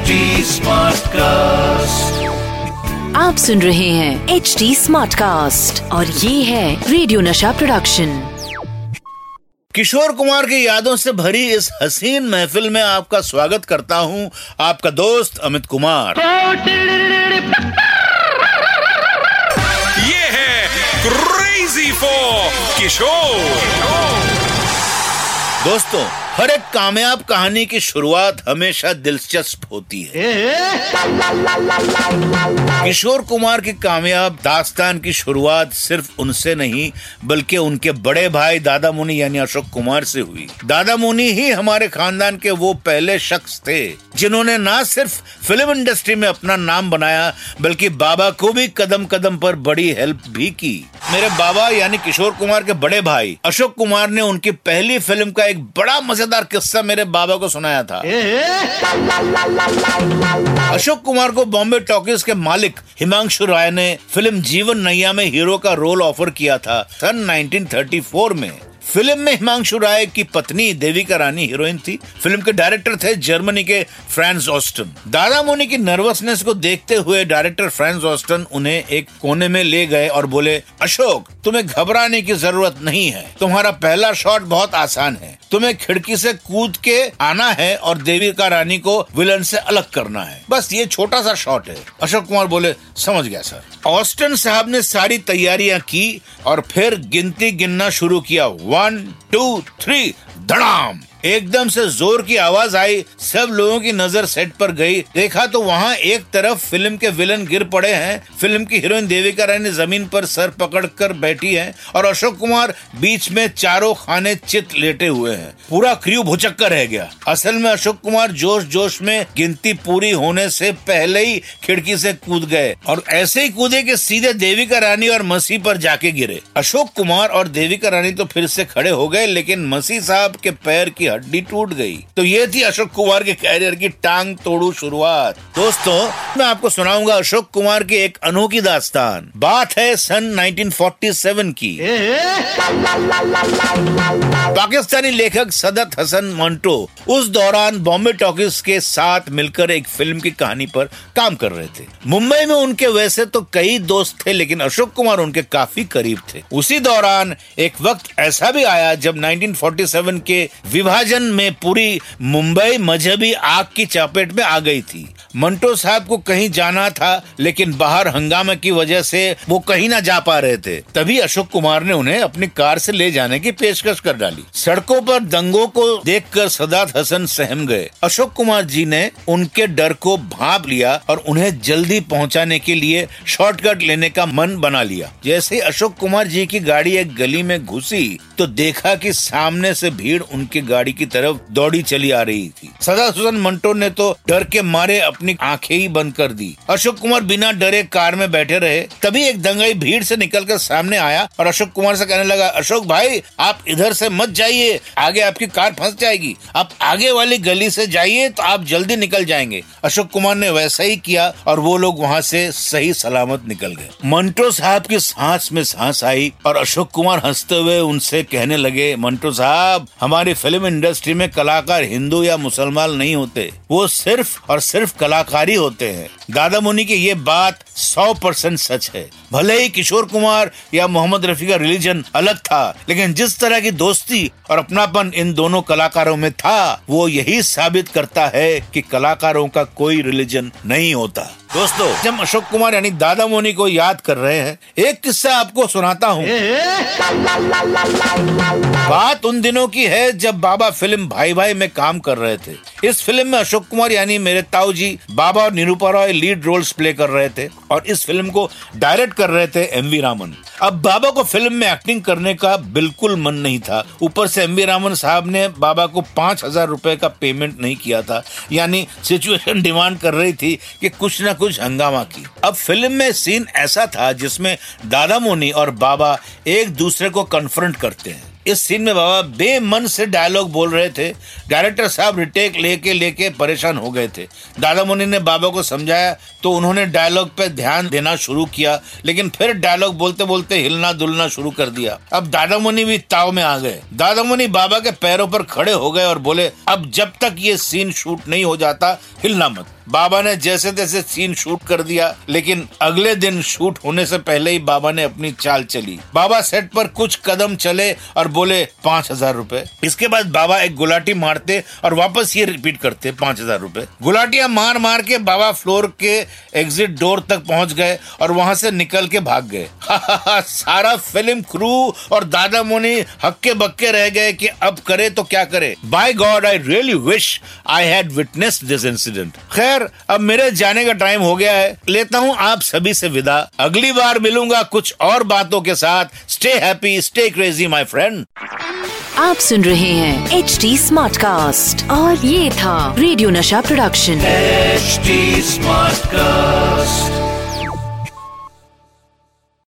HD cast आप सुन रहे हैं एच डी स्मार्ट कास्ट और ये है रेडियो नशा प्रोडक्शन किशोर कुमार की यादों से भरी इस हसीन महफिल में आपका स्वागत करता हूँ आपका दोस्त अमित कुमार। ये है क्रेजी फॉर किशोर। दोस्तों हर एक कामयाब कहानी की शुरुआत हमेशा दिलचस्प होती है। किशोर कुमार की कामयाब दास्तान की शुरुआत सिर्फ़ उनसे नहीं बल्कि उनके बड़े भाई दादा मुनि यानी अशोक कुमार से हुई। दादा मुनि ही हमारे खानदान के वो पहले शख्स थे जिन्होंने ना सिर्फ़ फ़िल्म इंडस्ट्री में अपना नाम बनाया बल्कि बाबा को भी कदम कदम पर बड़ी हेल्प भी की। मेरे बाबा यानी किशोर कुमार के बड़े भाई अशोक कुमार ने उनकी पहली फ़िल्म का एक बड़ा मज़ेदार किस्सा मेरे बाबा को सुनाया था। अशोक कुमार को बॉम्बे टॉकीज के मालिक हिमांशु राय ने फ़िल्म जीवन नैया में हीरो का रोल ऑफ़र किया था सन 1934 में। फ़िल्म में हिमांशु राय की पत्नी देविका रानी हीरोइन थी। फ़िल्म के डायरेक्टर थे जर्मनी के फ्रांस ऑस्टन। दादा मोनी की नर्वसनेस को देखते हुए डायरेक्टर फ्रांस ऑस्टन उन्हें एक कोने में ले गए और बोले, अशोक, तुम्हें घबराने की ज़रूरत नहीं है। तुम्हारा पहला शॉट बहुत आसान है। तुम्हें खिड़की से कूद के आना है और देविका रानी को विलन से अलग करना है। बस ये छोटा सा शॉट है। अशोक कुमार बोले, समझ गया, सर। ऑस्टन साहब ने सारी तैयारियाँ की और फिर गिनती गिनना शुरू किया। One, two, three, dhadam! एकदम से ज़ोर की आवाज़ आई, सब लोगों की नज़र सेट पर गई। देखा तो वहाँ एक तरफ़ फ़िल्म के विलन गिर पड़े हैं, फ़िल्म की हीरोइन देविका रानी ज़मीन पर सर पकड़कर बैठी है और अशोक कुमार बीच में चारों खाने चित लेटे हुए हैं। पूरा क्रू भुचक्का रह गया। असल में अशोक कुमार जोश जोश में गिनती पूरी होने से पहले ही खिड़की से कूद गए और ऐसे ही कूदे कि सीधे देविका रानी और मसी पर जाके गिरे। अशोक कुमार और देविका रानी तो फिर से खड़े हो गए, लेकिन मसी साहब के पैर की हड्डी टूट गई। तो ये थी अशोक कुमार के कैरियर की टांग तोड़ू शुरुआत। दोस्तों, मैं आपको सुनाऊँगा अशोक कुमार की एक अनोखी दास्तान। बात है सन 1947 की। पाकिस्तानी लेखक सदत हसन मंटो उस दौरान बॉम्बे टॉकीज के साथ मिलकर एक फ़िल्म की कहानी पर काम कर रहे थे। मुंबई में उनके वैसे तो कई दोस्त थे, लेकिन अशोक कुमार उनके काफ़ी करीब थे। उसी दौरान एक वक्त ऐसा भी आया जब 1947 के विभाजन में पूरी मुंबई मजहबी आग की चपेट में आ गई थी। मंटो साहब को कहीं जाना था, लेकिन बाहर हंगामे की वजह से वो कहीं ना जा पा रहे थे। तभी अशोक कुमार ने उन्हें अपनी कार से ले जाने की पेशकश कर डाली। सड़कों पर दंगों को देखकर सदात हसन सहम गए। अशोक कुमार जी ने उनके डर को भाप लिया और उन्हें जल्दी पहुँचाने के लिए शॉर्टकट लेने का मन बना लिया। जैसे अशोक कुमार जी की गाड़ी एक गली में घुसी तो देखा कि सामने से भीड़ उनकी गाड़ी की तरफ़ दौड़ी चली आ रही थी। सदा हसन मंटो ने तो डर के मारे अपनी आँखें ही बंद कर दी। अशोक कुमार बिना डरे कार में बैठे रहे। तभी एक दंगाई भीड़ से निकलकर सामने आया और अशोक कुमार से कहने लगा, अशोक भाई, आप इधर से मत जाइए। आगे आपकी कार फंस जाएगी। आप आगे वाली गली से जाइए तो आप जल्दी निकल जाएँगे। अशोक कुमार ने वैसा ही किया और वो लोग वहाँ से सही सलामत निकल गए। मंटो साहब की सांस में सांस आई और अशोक कुमार हँसते हुए उनसे कहने लगे, मंटो साहब, हमारी फ़िल्म इंडस्ट्री में कलाकार हिंदू या मुसलमान नहीं होते। वो सिर्फ़ और सिर्फ़ कलाकारी होते हैं। दादा मुनि की ये बात सौ परसेंट सच है। भले ही किशोर कुमार या मोहम्मद रफी का रिलीजन अलग था, लेकिन जिस तरह की दोस्ती और अपनापन इन दोनों कलाकारों में था, वो यही साबित करता है कि कलाकारों का कोई रिलीजन नहीं होता। दोस्तों, जब अशोक कुमार यानी दादा मोनी को याद कर रहे हैं, एक किस्सा आपको सुनाता हूँ। बात उन दिनों की है जब बाबा फ़िल्म भाई भाई में काम कर रहे थे। इस फ़िल्म में अशोक कुमार यानी मेरे ताऊ जी, बाबा और Nirupa Roy lead roles play कर रहे थे और इस फ़िल्म को डायरेक्ट कर रहे थे एम वी रामन अब बाबा को फ़िल्म में एक्टिंग करने का बिल्कुल मन नहीं था। ऊपर से एम वी रामन साहब ने बाबा को पाँच हज़ार रूपए का पेमेंट नहीं किया था। यानी सिचुएशन डिमांड कर रही थी कि कुछ न कुछ हंगामा की। अब फ़िल्म में सीन ऐसा था जिसमें दादा मोनी और बाबा एक दूसरे को कन्फ्रंट करते हैं। इस सीन में बाबा बेमन से डायलॉग बोल रहे थे। डायरेक्टर साहब रिटेक लेके लेके परेशान हो गए थे। दादा मुनि ने बाबा को समझाया तो उन्होंने डायलॉग पे ध्यान देना शुरू किया, लेकिन फिर डायलॉग बोलते बोलते हिलना दुलना शुरू कर दिया। अब दादा मुनि भी ताव में आ गए। दादा मुनि बाबा के पैरों पर खड़े हो गए और बोले, अब जब तक ये सीन शूट नहीं हो जाता, हिलना मत। बाबा ने जैसे तैसे सीन शूट कर दिया, लेकिन अगले दिन शूट होने से पहले ही बाबा ने अपनी चाल चली। बाबा सेट पर कुछ कदम चले और बोले, पाँच हज़ार रूपए। इसके बाद बाबा एक गुलाटी मारते और वापस ये रिपीट करते, पाँच हज़ार रूपए। गुलाटियाँ मार मार के बाबा फ्लोर के एग्जिट डोर तक पहुँच गए और वहाँ से निकल के भाग गए। सारा फ़िल्म क्रू और दादा मुनि हक्के बक्के रह गए कि अब करे तो क्या करे। By God I really wish I had witness this incident खैर अब मेरे जाने का टाइम हो गया है। लेता हूँ आप सभी से विदा। अगली बार मिलूँगा कुछ और बातों के साथ। Stay happy stay crazy my friend आप सुन रहे हैं एच डी स्मार्ट कास्ट और ये था रेडियो नशा प्रोडक्शन एच स्मार्ट कास्ट